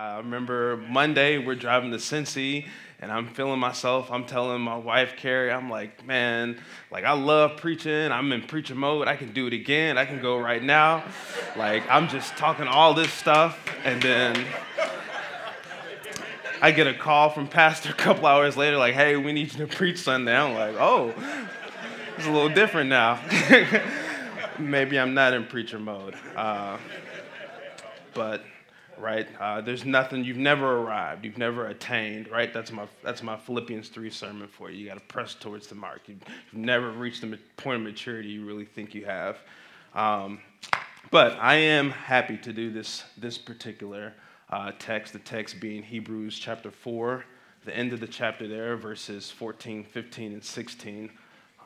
I remember Monday, we're driving to Cincy, and I'm feeling myself. I'm telling my wife, Carrie, I'm like, man, like I love preaching. I'm in preacher mode. I can do it again. I can go right now. Like, I'm just talking all this stuff, and then I get a call from Pastor a couple hours later, like, hey, we need you to preach Sunday. I'm like, oh, it's a little different now. Maybe I'm not in preacher mode. Uh, but right? Uh, there's nothing you've never arrived, you've never attained, right? That's my that's my Philippians three sermon for you. You got to press towards the mark. You've, never reached the point of maturity you really think you have. Um, but I am happy to do this this particular uh, text. The text being Hebrews chapter four, the end of the chapter there, verses 14, 15, and 16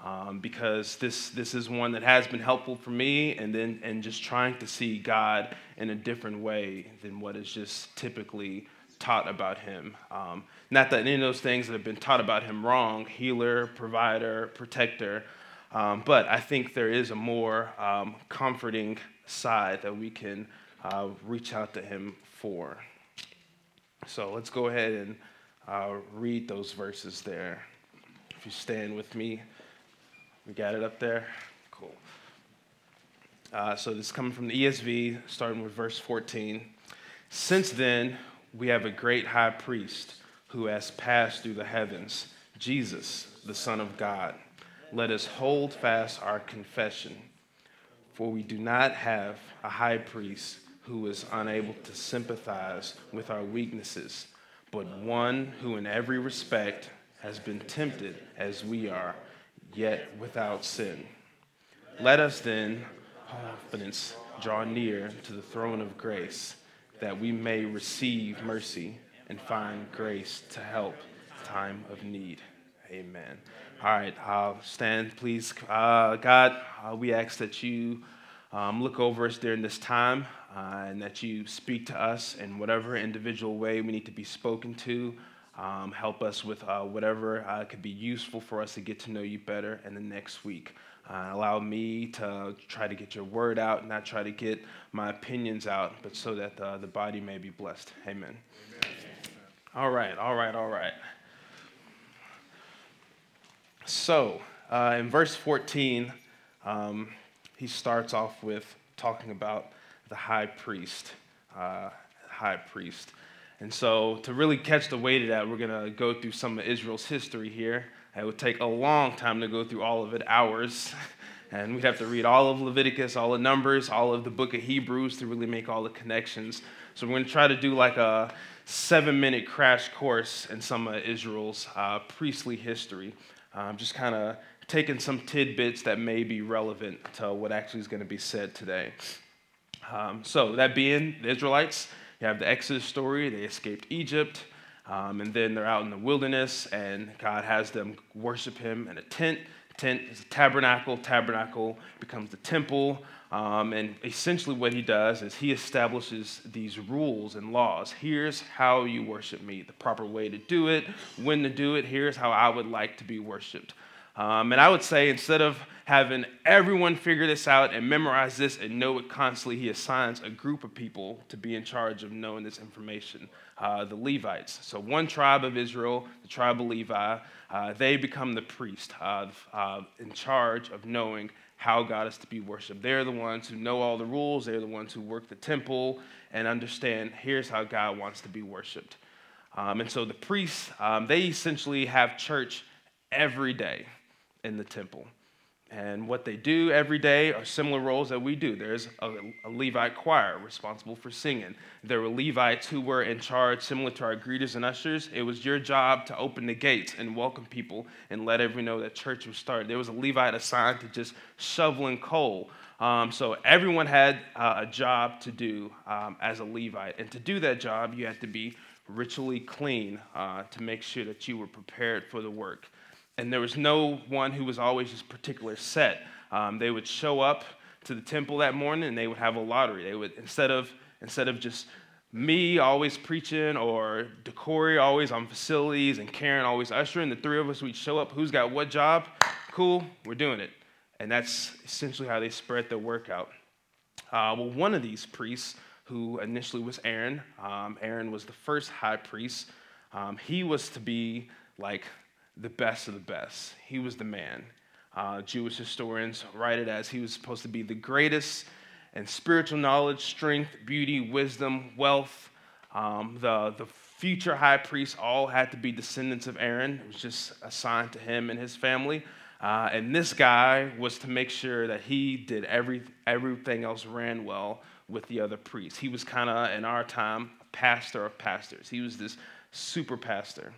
um, because this, this is one that has been helpful for me and then and just trying to see God in a different way than what is just typically taught about him. Um, not that any of those things that have been taught about him wrong, healer, provider, protector, um, but I think there is a more um, comforting side that we can uh, reach out to him for. So let's go ahead and uh, read those verses there. If you stand with me. We got it up there? Cool. Uh, so this is coming from the ESV, starting with verse 14. Since then, we have a great high priest who has passed through the heavens, Jesus, the Son of God. Let us hold fast our confession, for we do not have a high priest who is unable to sympathize with our weaknesses, but one who in every respect has been tempted as we are yet without sin. Let us then, confidence, draw near to the throne of grace, that we may receive mercy and find grace to help time of need. Amen. All right, uh, stand, please. Uh, God, uh, we ask that you um, look over us during this time uh, and that you speak to us in whatever individual way we need to be spoken to. Um, help us with uh, whatever uh, could be useful for us to get to know you better in the next week. Uh, allow me to try to get your word out, not try to get my opinions out, but so that uh, the body may be blessed. Amen. Amen. All right, all right, all right. So, uh, in verse 14, um, he starts off with talking about the high priest. Uh, high priest. And so, to really catch the weight of that, we're going to go through some of Israel's history here. It would take a long time to go through all of it, hours. And we'd have to read all of Leviticus, all the Numbers, all of the book of Hebrews to really make all the connections. So, we're going to try to do like a seven minute crash course in some of Israel's uh, priestly history. Um, just kind of taking some tidbits that may be relevant to what actually is going to be said today. Um, so, that being the Israelites, you have the Exodus story, they escaped Egypt, um, and then they're out in the wilderness, and God has them worship Him in a tent. Tent is a tabernacle, tabernacle becomes the temple. Um, and essentially, what he does is he establishes these rules and laws. Here's how you worship me, the proper way to do it, when to do it. Here's how I would like to be worshiped. Um, and I would say instead of having everyone figure this out and memorize this and know it constantly, he assigns a group of people to be in charge of knowing this information uh, the Levites. So, one tribe of Israel, the tribe of Levi, uh, they become the priest uh, uh in charge of knowing how God is to be worshiped. They're the ones who know all the rules, they're the ones who work the temple and understand here's how God wants to be worshiped. Um, and so the priests, um, they essentially have church every day in the temple. And what they do every day are similar roles that we do. There's a, a, Levite choir responsible for singing. There were Levites who were in charge, similar to our greeters and ushers. It was your job to open the gates and welcome people and let everyone know that church was started. There was a Levite assigned to just shoveling coal. Um, so everyone had uh, a job to do um, as a Levite. And to do that job, you had to be ritually clean uh, to make sure that you were prepared for the work and there was no one who was always just particular set. Um, they would show up to the temple that morning and they would have a lottery. They would instead of instead of just me always preaching or Decory always on facilities and Karen always ushering, the three of us we'd show up. Who's got what job? Cool, we're doing it. And that's essentially how they spread their work out. Uh, well, one of these priests who initially was Aaron. Um, Aaron was the first high priest. Um, he was to be like the best of the best. He was the man. Uh, Jewish historians write it as he was supposed to be the greatest in spiritual knowledge, strength, beauty, wisdom, wealth. Um, the, the future high priests all had to be descendants of Aaron. It was just assigned to him and his family. Uh, and this guy was to make sure that he did every, everything else ran well with the other priests. He was kind of, in our time, a pastor of pastors. He was this super pastor.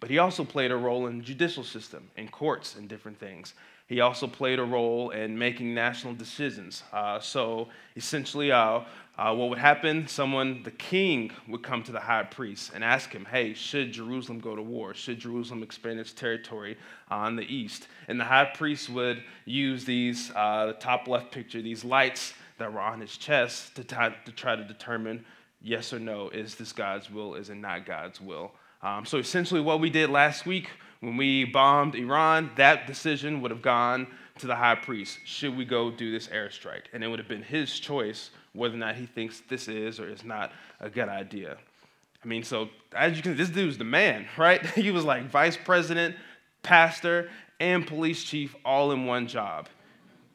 But he also played a role in the judicial system, in courts, and different things. He also played a role in making national decisions. Uh, so essentially, uh, uh, what would happen? Someone, the king, would come to the high priest and ask him, Hey, should Jerusalem go to war? Should Jerusalem expand its territory on the east? And the high priest would use these, uh, the top left picture, these lights that were on his chest to, t- to try to determine yes or no is this God's will, is it not God's will? Um, so essentially, what we did last week when we bombed Iran, that decision would have gone to the high priest. Should we go do this airstrike? And it would have been his choice whether or not he thinks this is or is not a good idea. I mean, so as you can, see, this dude's the man, right? he was like vice president, pastor, and police chief all in one job.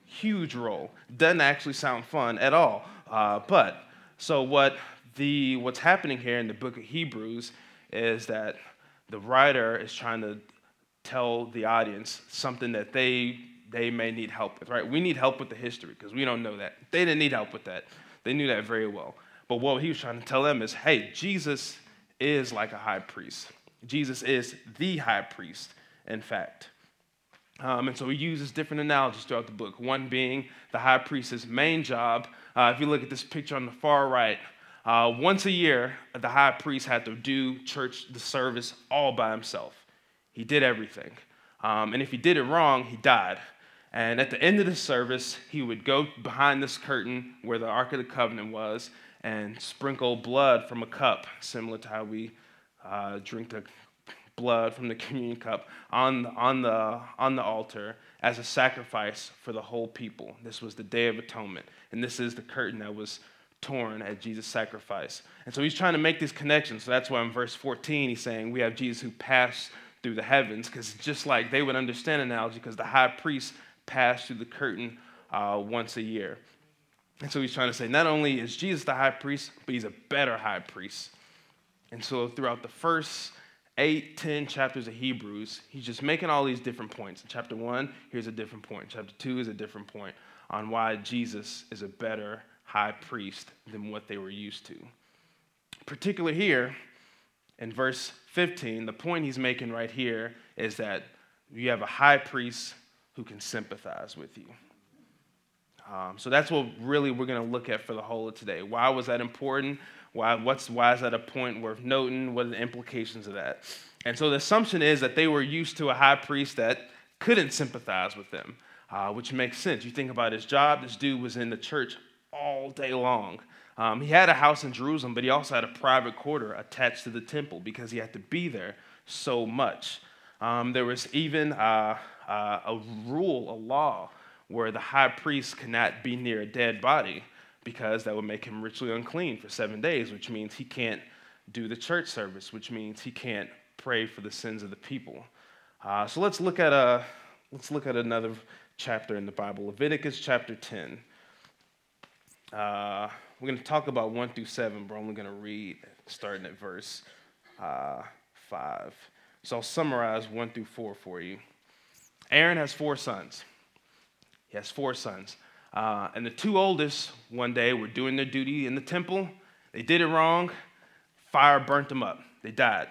Huge role. Doesn't actually sound fun at all. Uh, but so what the what's happening here in the book of Hebrews is that the writer is trying to tell the audience something that they they may need help with, right? We need help with the history because we don't know that. They didn't need help with that. They knew that very well. But what he was trying to tell them is, hey, Jesus is like a high priest. Jesus is the high priest, in fact. Um, and so he uses different analogies throughout the book. One being the high priest's main job. Uh, if you look at this picture on the far right, uh, once a year, the high priest had to do church, the service, all by himself. He did everything. Um, and if he did it wrong, he died. And at the end of the service, he would go behind this curtain where the Ark of the Covenant was and sprinkle blood from a cup, similar to how we uh, drink the blood from the communion cup, on, on, the, on the altar as a sacrifice for the whole people. This was the Day of Atonement. And this is the curtain that was torn at Jesus' sacrifice. And so he's trying to make these connections. So that's why in verse 14 he's saying we have Jesus who passed through the heavens, because just like they would understand analogy, because the high priest passed through the curtain uh, once a year. And so he's trying to say not only is Jesus the high priest, but he's a better high priest. And so throughout the first eight, ten chapters of Hebrews, he's just making all these different points. In chapter one, here's a different point. Chapter two is a different point on why Jesus is a better high priest than what they were used to. Particularly here in verse 15, the point he's making right here is that you have a high priest who can sympathize with you. Um, so that's what really we're going to look at for the whole of today. Why was that important? Why, what's, why is that a point worth noting? What are the implications of that? And so the assumption is that they were used to a high priest that couldn't sympathize with them, uh, which makes sense. You think about his job, this dude was in the church all day long. Um, he had a house in Jerusalem, but he also had a private quarter attached to the temple because he had to be there so much. Um, there was even uh, uh, a rule, a law, where the high priest cannot be near a dead body because that would make him ritually unclean for seven days, which means he can't do the church service, which means he can't pray for the sins of the people. Uh, so let's look at a let's look at another chapter in the Bible, Leviticus chapter 10. Uh, we're going to talk about 1 through 7, but I'm only going to read starting at verse uh, 5. So I'll summarize 1 through 4 for you. Aaron has four sons. He has four sons. Uh, and the two oldest, one day, were doing their duty in the temple. They did it wrong. Fire burnt them up. They died,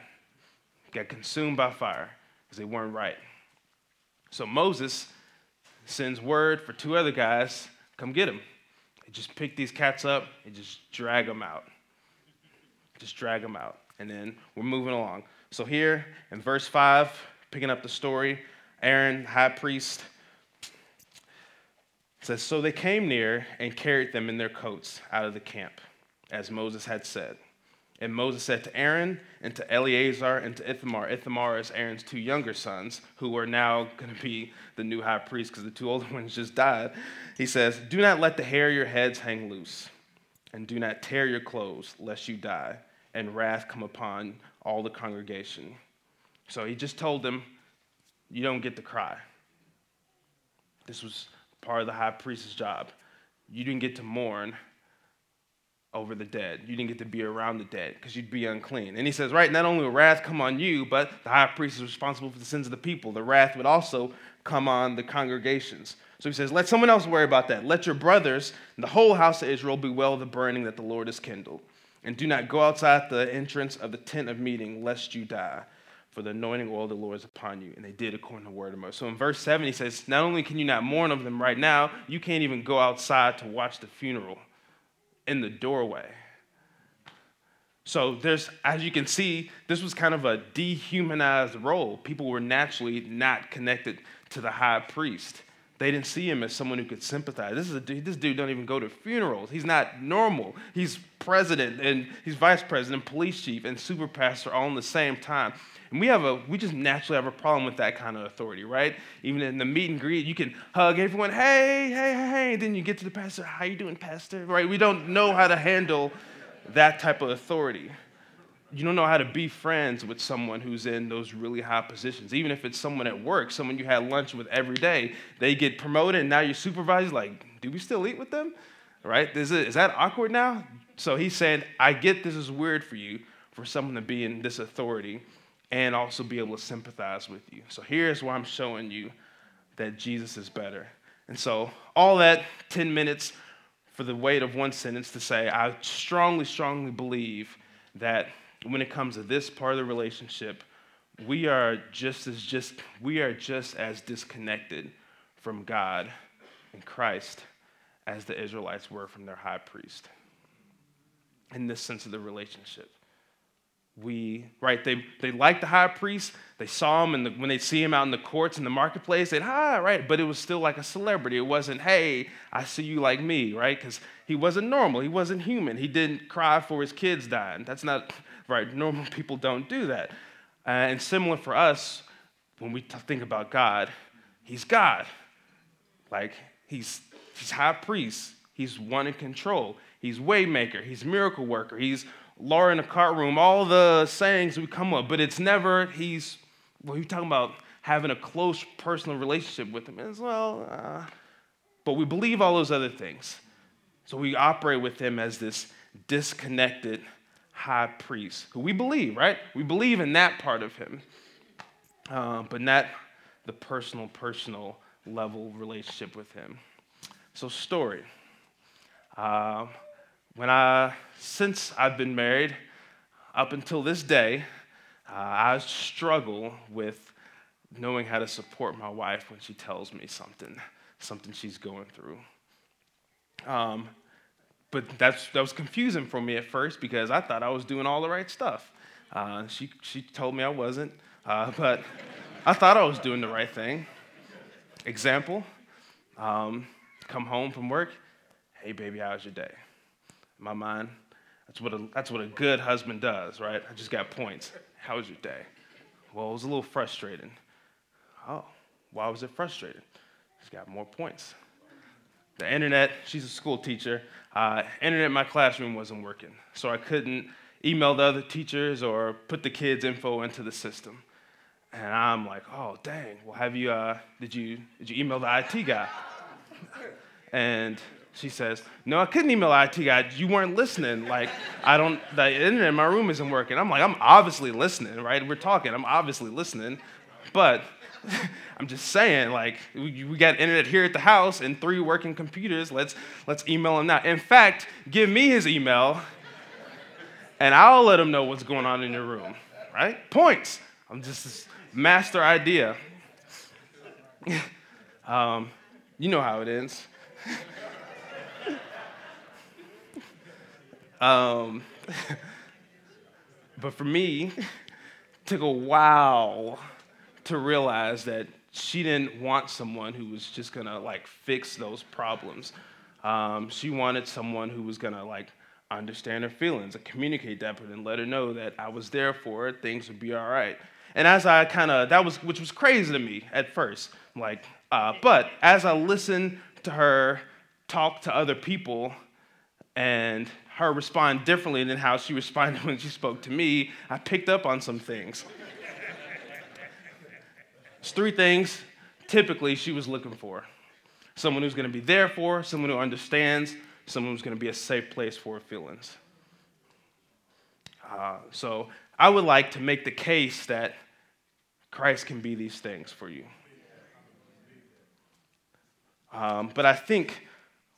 got consumed by fire because they weren't right. So Moses sends word for two other guys come get them just pick these cats up and just drag them out. Just drag them out. And then we're moving along. So here in verse 5, picking up the story, Aaron, high priest, says, So they came near and carried them in their coats out of the camp, as Moses had said. And Moses said to Aaron and to Eleazar and to Ithamar, Ithamar is Aaron's two younger sons, who are now going to be the new high priest because the two older ones just died. He says, Do not let the hair of your heads hang loose. and do not tear your clothes, lest you die, and wrath come upon all the congregation. So he just told them, You don't get to cry. This was part of the high priest's job. You didn't get to mourn over the dead. You didn't get to be around the dead because you'd be unclean. And he says, right, not only will wrath come on you, but the high priest is responsible for the sins of the people. The wrath would also come on the congregations. So he says, let someone else worry about that. Let your brothers and the whole house of Israel bewail the burning that the Lord has kindled. And do not go outside the entrance of the tent of meeting, lest you die. For the anointing oil of the Lord is upon you. And they did according to the word of Moses. So in verse 7, he says, Not only can you not mourn over them right now, you can't even go outside to watch the funeral in the doorway. So there's, as you can see, this was kind of a dehumanized role. People were naturally not connected to the high priest. They didn't see him as someone who could sympathize. This is a dude, this dude don't even go to funerals. He's not normal. He's president and he's vice president, police chief, and super pastor all in the same time. And we have a we just naturally have a problem with that kind of authority, right? Even in the meet and greet, you can hug everyone, hey, hey, hey, hey. Then you get to the pastor, how you doing, pastor? Right? We don't know how to handle that type of authority. You don't know how to be friends with someone who's in those really high positions. Even if it's someone at work, someone you had lunch with every day, they get promoted and now your supervisor's like, do we still eat with them? Right? Is, it, is that awkward now? So he's saying, I get this is weird for you, for someone to be in this authority and also be able to sympathize with you. So here's why I'm showing you that Jesus is better. And so, all that 10 minutes for the weight of one sentence to say, I strongly, strongly believe that when it comes to this part of the relationship, we are just as just we are just as disconnected from God and Christ as the Israelites were from their high priest. In this sense of the relationship we right they they liked the high priest. They saw him and the, when they see him out in the courts in the marketplace they'd hi right but it was still like a celebrity. It wasn't hey i see you like me right because he wasn't normal. He wasn't human. He didn't cry for his kids dying. That's not right normal people don't do that. Uh, and similar for us when we think about god he's god. Like he's he's high priest. He's one in control. He's waymaker. He's miracle worker. He's Laura in the cart room, all the sayings we come up, but it's never, he's, well, you're talking about having a close personal relationship with him as well. Uh, but we believe all those other things. So we operate with him as this disconnected high priest who we believe, right? We believe in that part of him, uh, but not the personal, personal level relationship with him. So, story. Uh, when I, since I've been married, up until this day, uh, I struggle with knowing how to support my wife when she tells me something, something she's going through. Um, but that's, that was confusing for me at first because I thought I was doing all the right stuff. Uh, she, she told me I wasn't, uh, but I thought I was doing the right thing. Example, um, come home from work, hey baby, how's your day? My mind. That's what, a, that's what a good husband does, right? I just got points. How was your day? Well, it was a little frustrating. Oh, why was it frustrating? She's got more points. The internet, she's a school teacher. Uh, internet in my classroom wasn't working, so I couldn't email the other teachers or put the kids' info into the system. And I'm like, oh, dang. Well, have you, uh, did you, did you email the IT guy? and she says, No, I couldn't email IT guy. You weren't listening. Like, I don't, the internet in my room isn't working. I'm like, I'm obviously listening, right? We're talking. I'm obviously listening. But I'm just saying, like, we, we got internet here at the house and three working computers. Let's, let's email him now. In fact, give me his email and I'll let him know what's going on in your room, right? Points. I'm just this master idea. um, you know how it ends. Um, but for me, took a while to realize that she didn't want someone who was just gonna like fix those problems. Um, she wanted someone who was gonna like understand her feelings and communicate that, but then let her know that I was there for her, things would be all right. And as I kind of that was which was crazy to me at first, like, uh, but as I listened to her talk to other people and her respond differently than how she responded when she spoke to me, I picked up on some things. It's three things typically she was looking for someone who's going to be there for her, someone who understands, someone who's going to be a safe place for her feelings. Uh, so I would like to make the case that Christ can be these things for you. Um, but I think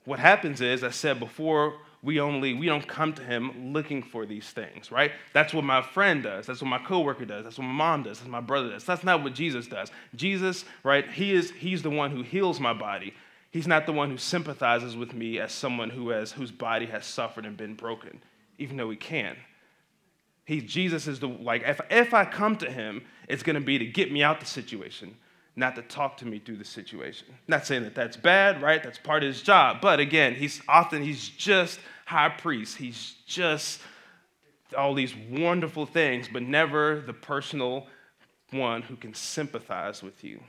what happens is, I said before, we only we don't come to him looking for these things right? That's what my friend does. That's what my coworker does. That's what my mom does. That's my brother does. That's not what jesus does. Jesus right he is he's the one who heals my body. He's not the one who sympathizes with me as someone who has whose body has suffered and been broken even though he can. He jesus is the like if, if i come to him it's going to be to get me out the situation not to talk to me through the situation. Not saying that that's bad, right? That's part of his job. But again, he's often, he's just high priest. He's just all these wonderful things, but never the personal one who can sympathize with you.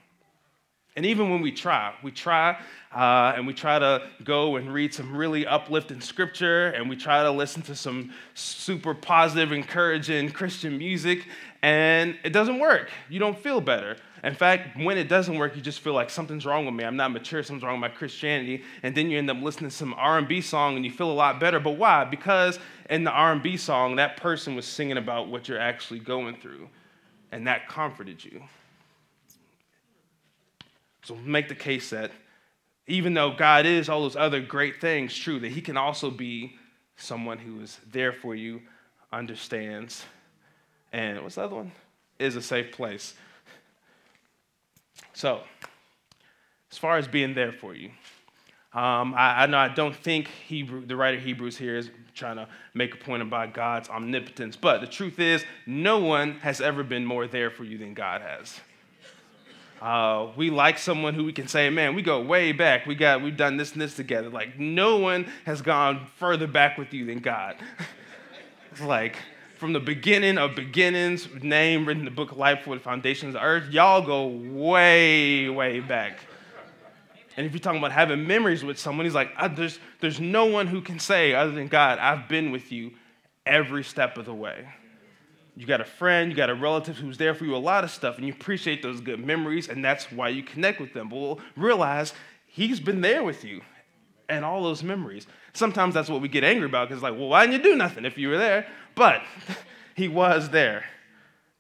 And even when we try, we try uh, and we try to go and read some really uplifting scripture and we try to listen to some super positive, encouraging Christian music, and it doesn't work. You don't feel better. In fact, when it doesn't work, you just feel like something's wrong with me. I'm not mature. Something's wrong with my Christianity. And then you end up listening to some R&B song and you feel a lot better. But why? Because in the R&B song, that person was singing about what you're actually going through, and that comforted you. So make the case that even though God is all those other great things true, that He can also be someone who is there for you, understands, and what's the other one? Is a safe place. So, as far as being there for you, um, I, I, know I don't think Hebrew, the writer of Hebrews here is trying to make a point about God's omnipotence, but the truth is, no one has ever been more there for you than God has. Uh, we like someone who we can say, man, we go way back. We got, we've done this and this together. Like, no one has gone further back with you than God. it's like, from the beginning of beginnings, name written in the book of life for the foundations of the earth, y'all go way, way back. And if you're talking about having memories with someone, he's like, there's, there's no one who can say, other than God, I've been with you every step of the way. You got a friend, you got a relative who's there for you, a lot of stuff, and you appreciate those good memories, and that's why you connect with them. But we'll realize he's been there with you and all those memories. Sometimes that's what we get angry about because, like, well, why didn't you do nothing if you were there? But he was there.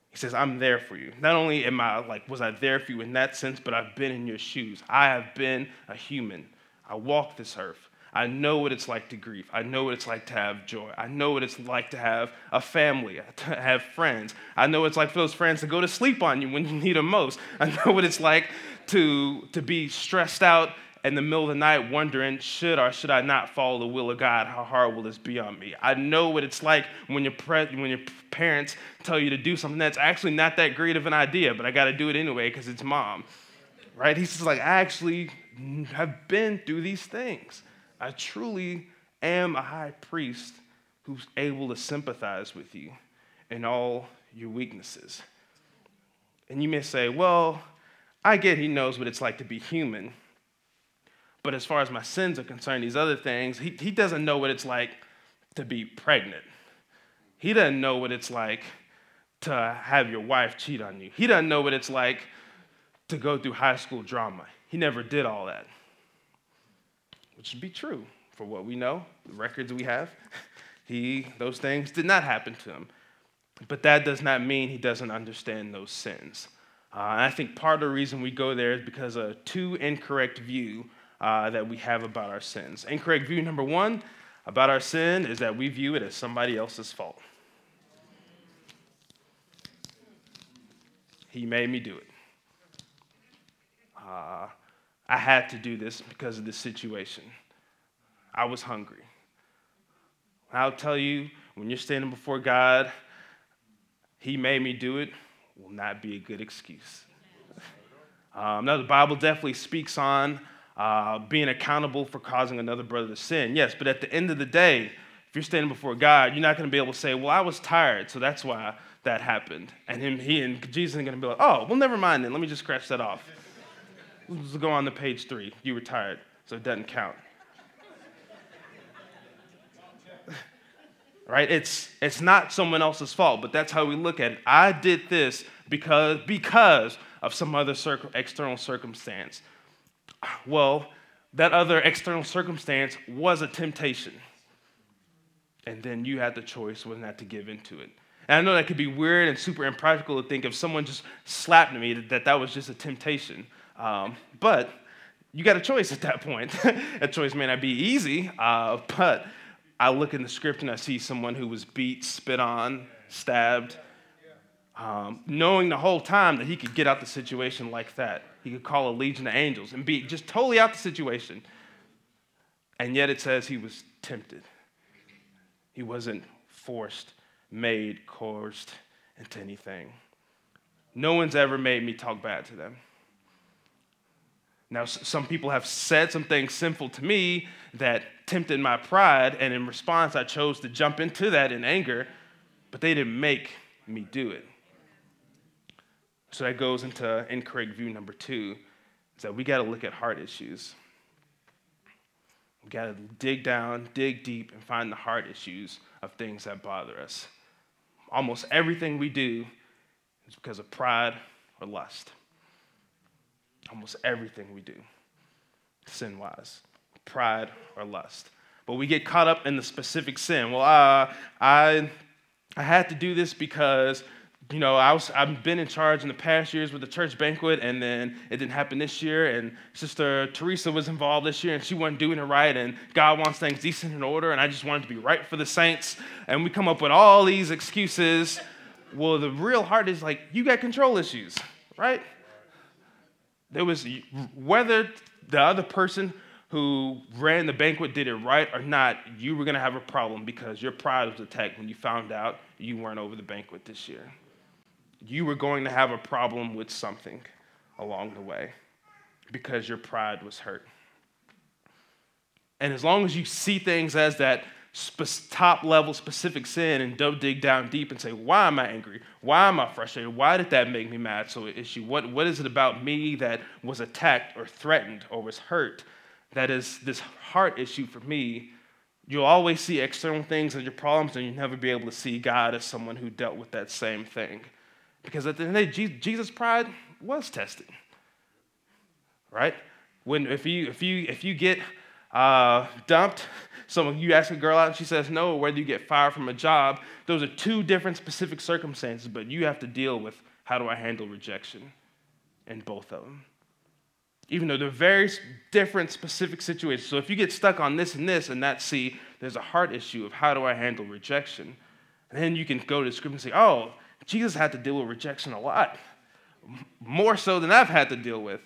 He says, I'm there for you. Not only am I like, was I there for you in that sense, but I've been in your shoes. I have been a human. I walk this earth. I know what it's like to grieve. I know what it's like to have joy. I know what it's like to have a family, to have friends. I know what it's like for those friends to go to sleep on you when you need them most. I know what it's like to, to be stressed out in the middle of the night wondering, should or should I not follow the will of God? How hard will this be on me? I know what it's like when your, pre- when your parents tell you to do something that's actually not that great of an idea, but I got to do it anyway because it's mom. Right? He's just like, I actually have been through these things. I truly am a high priest who's able to sympathize with you in all your weaknesses. And you may say, well, I get he knows what it's like to be human. But as far as my sins are concerned, these other things, he, he doesn't know what it's like to be pregnant. He doesn't know what it's like to have your wife cheat on you. He doesn't know what it's like to go through high school drama. He never did all that, which would be true for what we know, the records we have. He, those things did not happen to him. But that does not mean he doesn't understand those sins. Uh, I think part of the reason we go there is because a too incorrect view uh, that we have about our sins. Incorrect view number one about our sin is that we view it as somebody else's fault. He made me do it. Uh, I had to do this because of this situation. I was hungry. I'll tell you, when you're standing before God, He made me do it will not be a good excuse. Um, now, the Bible definitely speaks on uh, being accountable for causing another brother to sin. Yes, but at the end of the day, if you're standing before God, you're not going to be able to say, "Well, I was tired, so that's why that happened." And him, he, and Jesus are going to be like, "Oh, well, never mind then. Let me just scratch that off. Let's go on to page three. You were tired, so it doesn't count." right? It's, it's not someone else's fault, but that's how we look at it. I did this because, because of some other circ- external circumstance. Well, that other external circumstance was a temptation. And then you had the choice whether or not to give into it. And I know that could be weird and super impractical to think if someone just slapped me that that was just a temptation. Um, but you got a choice at that point. that choice may not be easy, uh, but I look in the script and I see someone who was beat, spit on, stabbed, um, knowing the whole time that he could get out the situation like that. He could call a legion of angels and be just totally out the situation. And yet it says he was tempted. He wasn't forced, made, coerced into anything. No one's ever made me talk bad to them. Now, some people have said some things sinful to me that tempted my pride, and in response, I chose to jump into that in anger, but they didn't make me do it. So that goes into incorrect view number two is that we got to look at heart issues. We got to dig down, dig deep, and find the heart issues of things that bother us. Almost everything we do is because of pride or lust. Almost everything we do, sin wise, pride or lust. But we get caught up in the specific sin. Well, uh, I, I had to do this because you know, I was, I've been in charge in the past years with the church banquet, and then it didn't happen this year. And Sister Teresa was involved this year, and she wasn't doing it right. And God wants things decent and order, and I just wanted to be right for the saints. And we come up with all these excuses. Well, the real heart is like, you got control issues, right? There was whether the other person who ran the banquet did it right or not, you were going to have a problem because your pride was attacked when you found out you weren't over the banquet this year you were going to have a problem with something along the way because your pride was hurt. And as long as you see things as that top level specific sin and don't dig down deep and say, why am I angry? Why am I frustrated? Why did that make me mad? So, issue, what, what is it about me that was attacked or threatened or was hurt that is this heart issue for me? You'll always see external things as your problems, and you'll never be able to see God as someone who dealt with that same thing. Because at the end of the day, Jesus' pride was tested. Right? When if you if you if you get uh, dumped, so you ask a girl out and she says no, whether you get fired from a job, those are two different specific circumstances, but you have to deal with how do I handle rejection in both of them. Even though they're very different specific situations. So if you get stuck on this and this and that, see, there's a heart issue of how do I handle rejection. And then you can go to the script and say, oh, Jesus had to deal with rejection a lot, more so than I've had to deal with.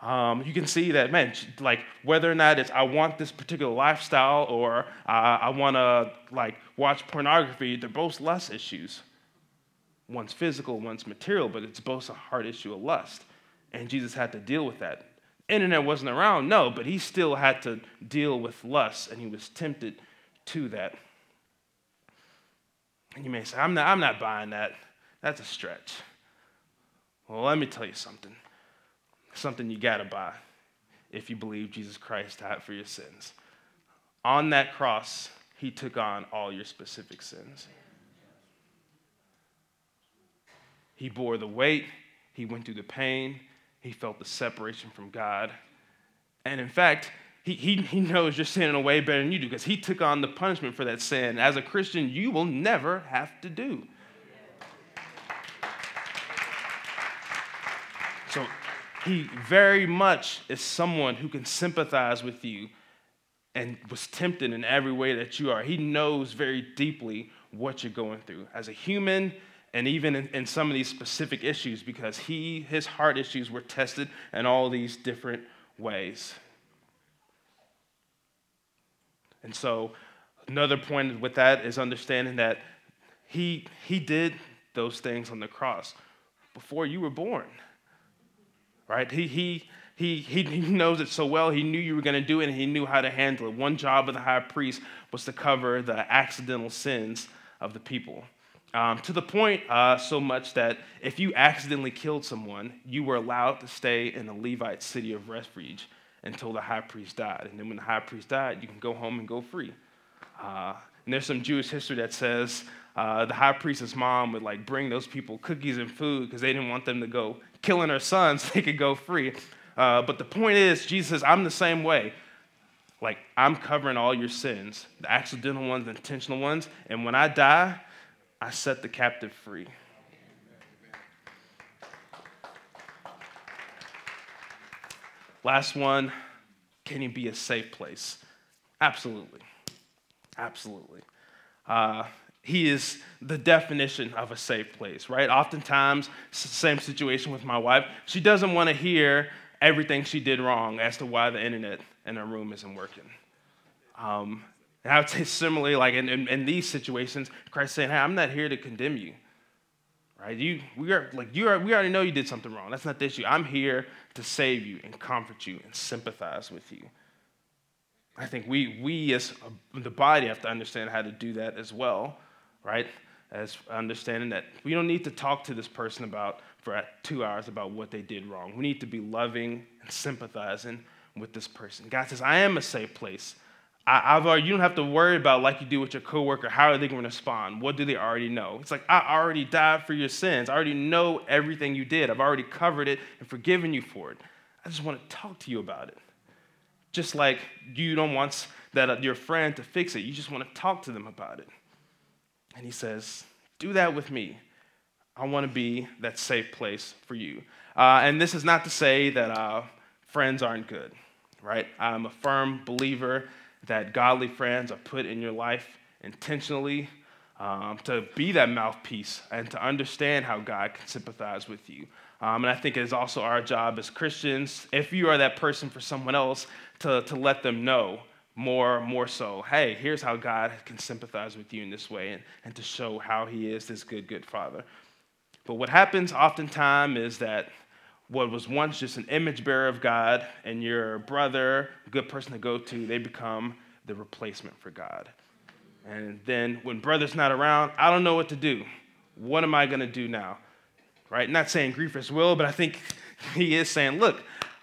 Um, you can see that, man, like whether or not it's I want this particular lifestyle or uh, I want to like watch pornography, they're both lust issues. One's physical, one's material, but it's both a heart issue of lust. And Jesus had to deal with that. Internet wasn't around, no, but he still had to deal with lust and he was tempted to that. And you may say, I'm not, I'm not buying that. That's a stretch. Well, let me tell you something. Something you got to buy if you believe Jesus Christ died for your sins. On that cross, he took on all your specific sins. He bore the weight, he went through the pain, he felt the separation from God. And in fact, he, he, he knows you're sinning way better than you do because he took on the punishment for that sin. As a Christian, you will never have to do. So he very much is someone who can sympathize with you and was tempted in every way that you are. He knows very deeply what you're going through as a human and even in, in some of these specific issues because he his heart issues were tested in all these different ways. And so, another point with that is understanding that he, he did those things on the cross before you were born. Right? He, he, he, he, knows it so well. He knew you were going to do it and he knew how to handle it. One job of the high priest was to cover the accidental sins of the people. Um, to the point uh, so much that if you accidentally killed someone, you were allowed to stay in the Levite city of refuge until the high priest died. And then when the high priest died, you can go home and go free. Uh, And there's some Jewish history that says uh, the high priest's mom would like bring those people cookies and food because they didn't want them to go killing her sons so they could go free. Uh, but the point is, Jesus says, I'm the same way. Like, I'm covering all your sins, the accidental ones, the intentional ones. And when I die, I set the captive free. Last one can he be a safe place? Absolutely. Absolutely. Uh, he is the definition of a safe place, right? Oftentimes, same situation with my wife. She doesn't want to hear everything she did wrong as to why the internet in her room isn't working. Um, and I would say similarly, like in, in, in, these situations, Christ saying, "Hey, I'm not here to condemn you, right? You, we are like you are. We already know you did something wrong. That's not the issue. I'm here to save you and comfort you and sympathize with you." I think we, we as the body have to understand how to do that as well, right? As understanding that we don't need to talk to this person about for two hours about what they did wrong. We need to be loving and sympathizing with this person. God says, I am a safe place. I, have already, you don't have to worry about like you do with your coworker. How are they going to respond? What do they already know? It's like I already died for your sins. I already know everything you did. I've already covered it and forgiven you for it. I just want to talk to you about it. Just like you don't want that uh, your friend to fix it, you just want to talk to them about it. And he says, Do that with me. I want to be that safe place for you. Uh, and this is not to say that uh, friends aren't good, right? I'm a firm believer that godly friends are put in your life intentionally um, to be that mouthpiece and to understand how God can sympathize with you. Um, and I think it is also our job as Christians, if you are that person for someone else, to, to let them know more, more so, hey, here's how God can sympathize with you in this way and, and to show how he is this good, good father. But what happens oftentimes is that what was once just an image bearer of God and your brother, a good person to go to, they become the replacement for God. And then when brother's not around, I don't know what to do. What am I going to do now? right? Not saying Griefus will, but I think he is saying, look,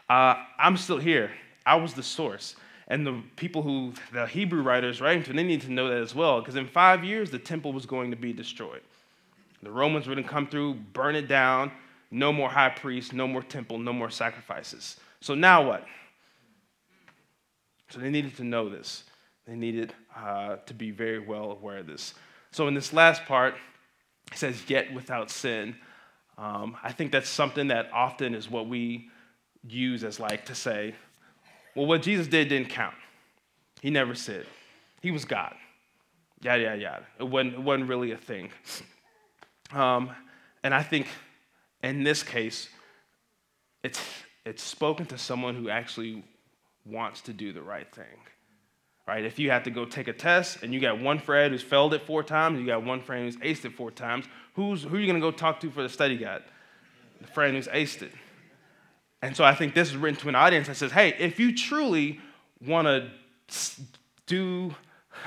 uh, I'm still here. I was the source. And the people who, the Hebrew writers writing to, they need to know that as well, because in five years, the temple was going to be destroyed. The Romans were going to come through, burn it down, no more high priest, no more temple, no more sacrifices. So now what? So they needed to know this. They needed uh, to be very well aware of this. So in this last part, it says, yet without sin. Um, I think that's something that often is what we use as like to say, well, what Jesus did didn't count. He never said. He was God. Yada, yada, yada. It wasn't, it wasn't really a thing. Um, and I think in this case, it's, it's spoken to someone who actually wants to do the right thing right? If you have to go take a test and you got one friend who's failed it four times, you got one friend who's aced it four times, who's, who are you going to go talk to for the study guide? The friend who's aced it. And so I think this is written to an audience that says, hey, if you truly want to do,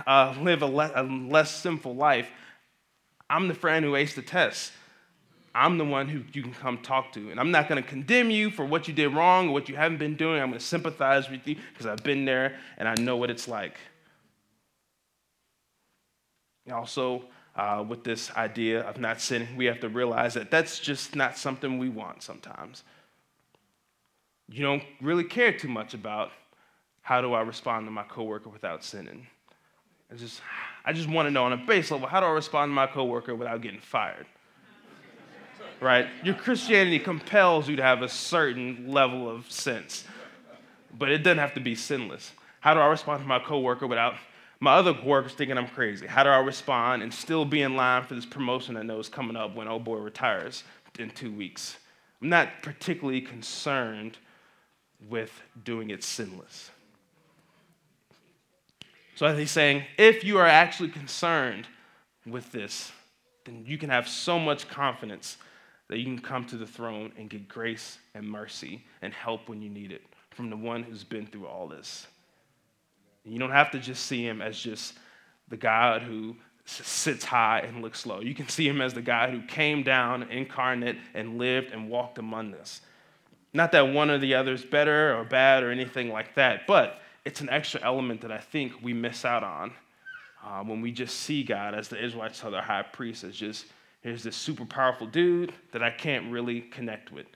uh, live a, le- a less sinful life, I'm the friend who aced the test. I'm the one who you can come talk to. And I'm not going to condemn you for what you did wrong or what you haven't been doing. I'm going to sympathize with you because I've been there and I know what it's like. Also, uh, with this idea of not sinning, we have to realize that that's just not something we want sometimes. You don't really care too much about how do I respond to my coworker without sinning. I just, I just want to know on a base level, how do I respond to my coworker without getting fired? Right? Your Christianity compels you to have a certain level of sense, but it doesn't have to be sinless. How do I respond to my coworker without my other coworkers thinking I'm crazy? How do I respond and still be in line for this promotion I know is coming up when old boy retires in two weeks? I'm not particularly concerned with doing it sinless. So he's saying, if you are actually concerned with this, then you can have so much confidence that you can come to the throne and get grace and mercy and help when you need it from the one who's been through all this. And you don't have to just see him as just the God who sits high and looks low. You can see him as the God who came down incarnate and lived and walked among us. Not that one or the other is better or bad or anything like that, but it's an extra element that I think we miss out on uh, when we just see God as the Israelites saw their high priest as just here's this super powerful dude that I can't really connect with,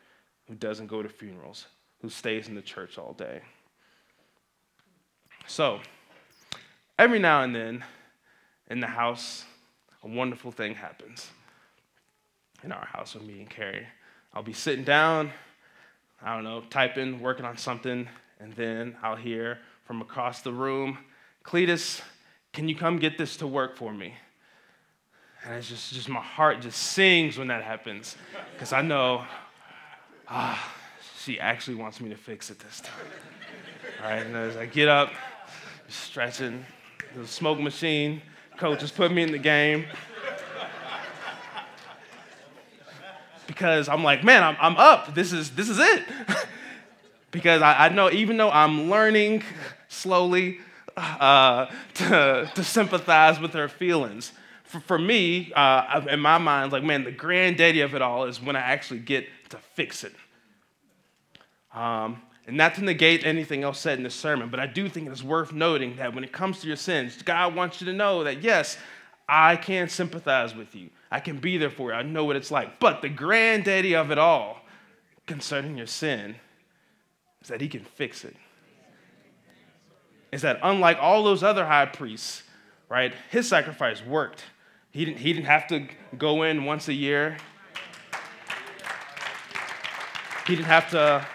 who doesn't go to funerals, who stays in the church all day. So, every now and then in the house, a wonderful thing happens. In our house with me and Carrie. I'll be sitting down, I don't know, typing, working on something, and then I'll hear from across the room, Cletus, can you come get this to work for me? And it's just, just my heart just sings when that happens because I know, ah, she actually wants me to fix it this time. All right, and as I get up, stretching, the smoke machine, coach has put me in the game. Because I'm like, man, I'm, I'm up. This is, this is it. because I, I know even though I'm learning slowly, uh, to, to sympathize with her feelings. For, for me, uh, in my mind, like, man, the granddaddy of it all is when I actually get to fix it. Um, and not to negate anything else said in this sermon, but I do think it's worth noting that when it comes to your sins, God wants you to know that, yes, I can sympathize with you. I can be there for you. I know what it's like. But the granddaddy of it all concerning your sin is that He can fix it is that unlike all those other high priests, right, his sacrifice worked. He didn't, he didn't have to go in once a year. He didn't have to,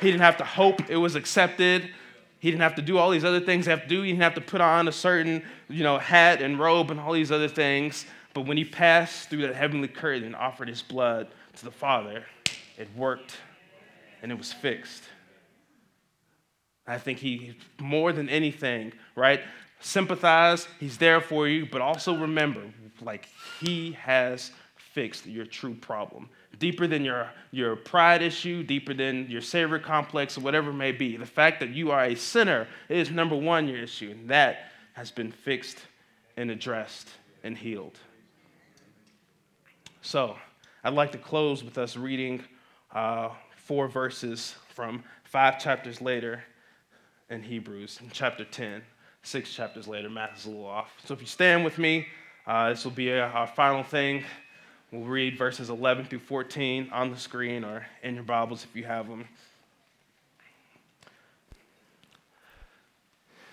he didn't have to hope it was accepted. He didn't have to do all these other things he have to do. He didn't have to put on a certain, you know, hat and robe and all these other things. But when he passed through that heavenly curtain and offered his blood to the Father, it worked and it was fixed. I think he, more than anything, right? Sympathize, he's there for you, but also remember, like, he has fixed your true problem. Deeper than your, your pride issue, deeper than your savior complex, or whatever it may be. The fact that you are a sinner is number one your issue, and that has been fixed and addressed and healed. So, I'd like to close with us reading uh, four verses from five chapters later in Hebrews in chapter 10. Six chapters later, math is a little off. So if you stand with me, uh, this will be our final thing. We'll read verses 11 through 14 on the screen or in your Bibles if you have them.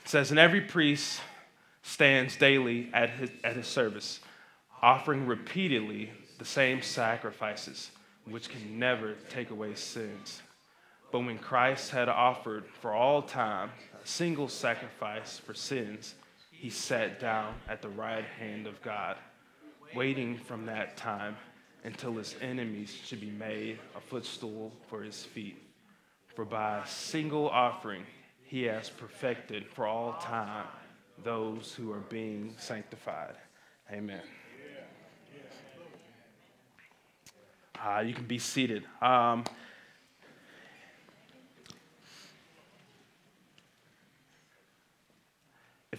It says, And every priest stands daily at his, at his service, offering repeatedly the same sacrifices, which can never take away sins. But when Christ had offered for all time a single sacrifice for sins, he sat down at the right hand of God, waiting from that time until his enemies should be made a footstool for his feet. For by a single offering, he has perfected for all time those who are being sanctified. Amen. Uh, you can be seated. Um,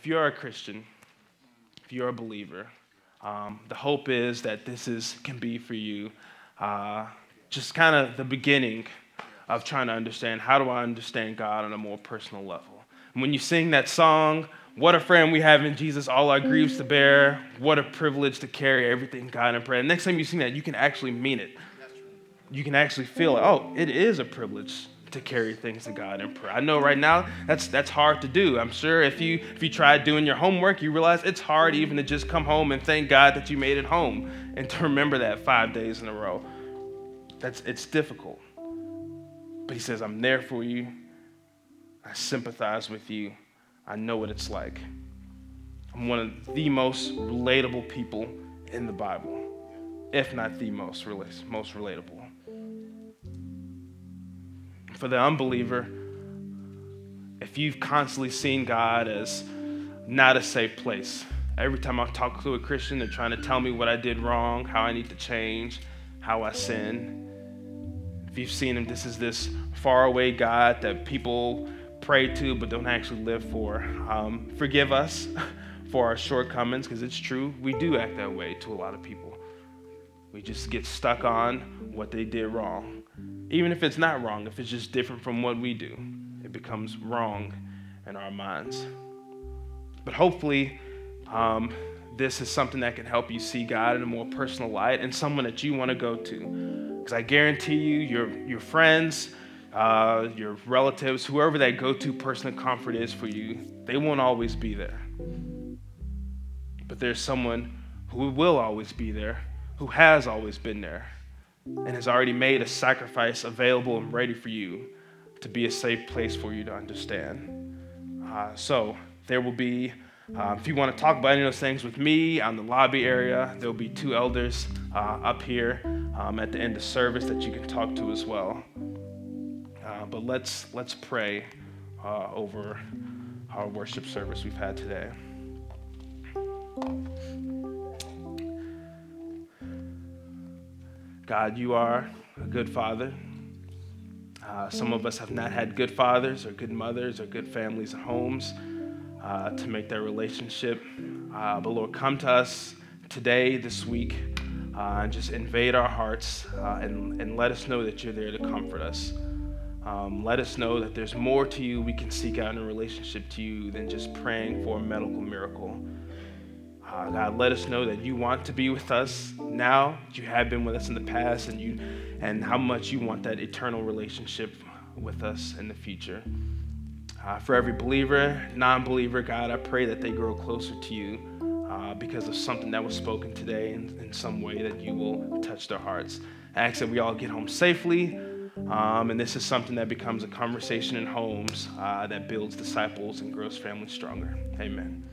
if you're a Christian, if you're a believer, um, the hope is that this is, can be for you uh, just kind of the beginning of trying to understand how do I understand God on a more personal level. And when you sing that song, what a friend we have in Jesus, all our griefs to bear. What a privilege to carry everything God in prayer. And next time you sing that, you can actually mean it. You can actually feel it. Oh, it is a privilege to carry things to God in prayer. I know right now that's that's hard to do. I'm sure if you if you tried doing your homework, you realize it's hard even to just come home and thank God that you made it home and to remember that 5 days in a row. That's it's difficult. But he says, "I'm there for you. I sympathize with you. I know what it's like." I'm one of the most relatable people in the Bible, if not the most most relatable for the unbeliever, if you've constantly seen God as not a safe place, every time I talk to a Christian, they're trying to tell me what I did wrong, how I need to change, how I sin. If you've seen him, this is this faraway God that people pray to but don't actually live for. Um, forgive us for our shortcomings because it's true. We do act that way to a lot of people. We just get stuck on what they did wrong. Even if it's not wrong, if it's just different from what we do, it becomes wrong in our minds. But hopefully, um, this is something that can help you see God in a more personal light and someone that you want to go to. Because I guarantee you, your, your friends, uh, your relatives, whoever that go to person of comfort is for you, they won't always be there. But there's someone who will always be there, who has always been there, and has already made a sacrifice available and ready for you to be a safe place for you to understand. Uh, so there will be, uh, if you want to talk about any of those things with me on the lobby area, there will be two elders uh, up here um, at the end of service that you can talk to as well. Uh, but let's let's pray uh, over our worship service we've had today. God, you are a good father. Uh, some of us have not had good fathers or good mothers or good families and homes uh, to make that relationship. Uh, but Lord, come to us today, this week, uh, and just invade our hearts uh, and, and let us know that you're there to comfort us. Um, let us know that there's more to you we can seek out in a relationship to you than just praying for a medical miracle. Uh, God, let us know that you want to be with us now, you have been with us in the past, and you, and how much you want that eternal relationship with us in the future. Uh, for every believer, non-believer, God, I pray that they grow closer to you uh, because of something that was spoken today in, in some way that you will touch their hearts. I ask that we all get home safely. Um, and this is something that becomes a conversation in homes uh, that builds disciples and grows families stronger. Amen.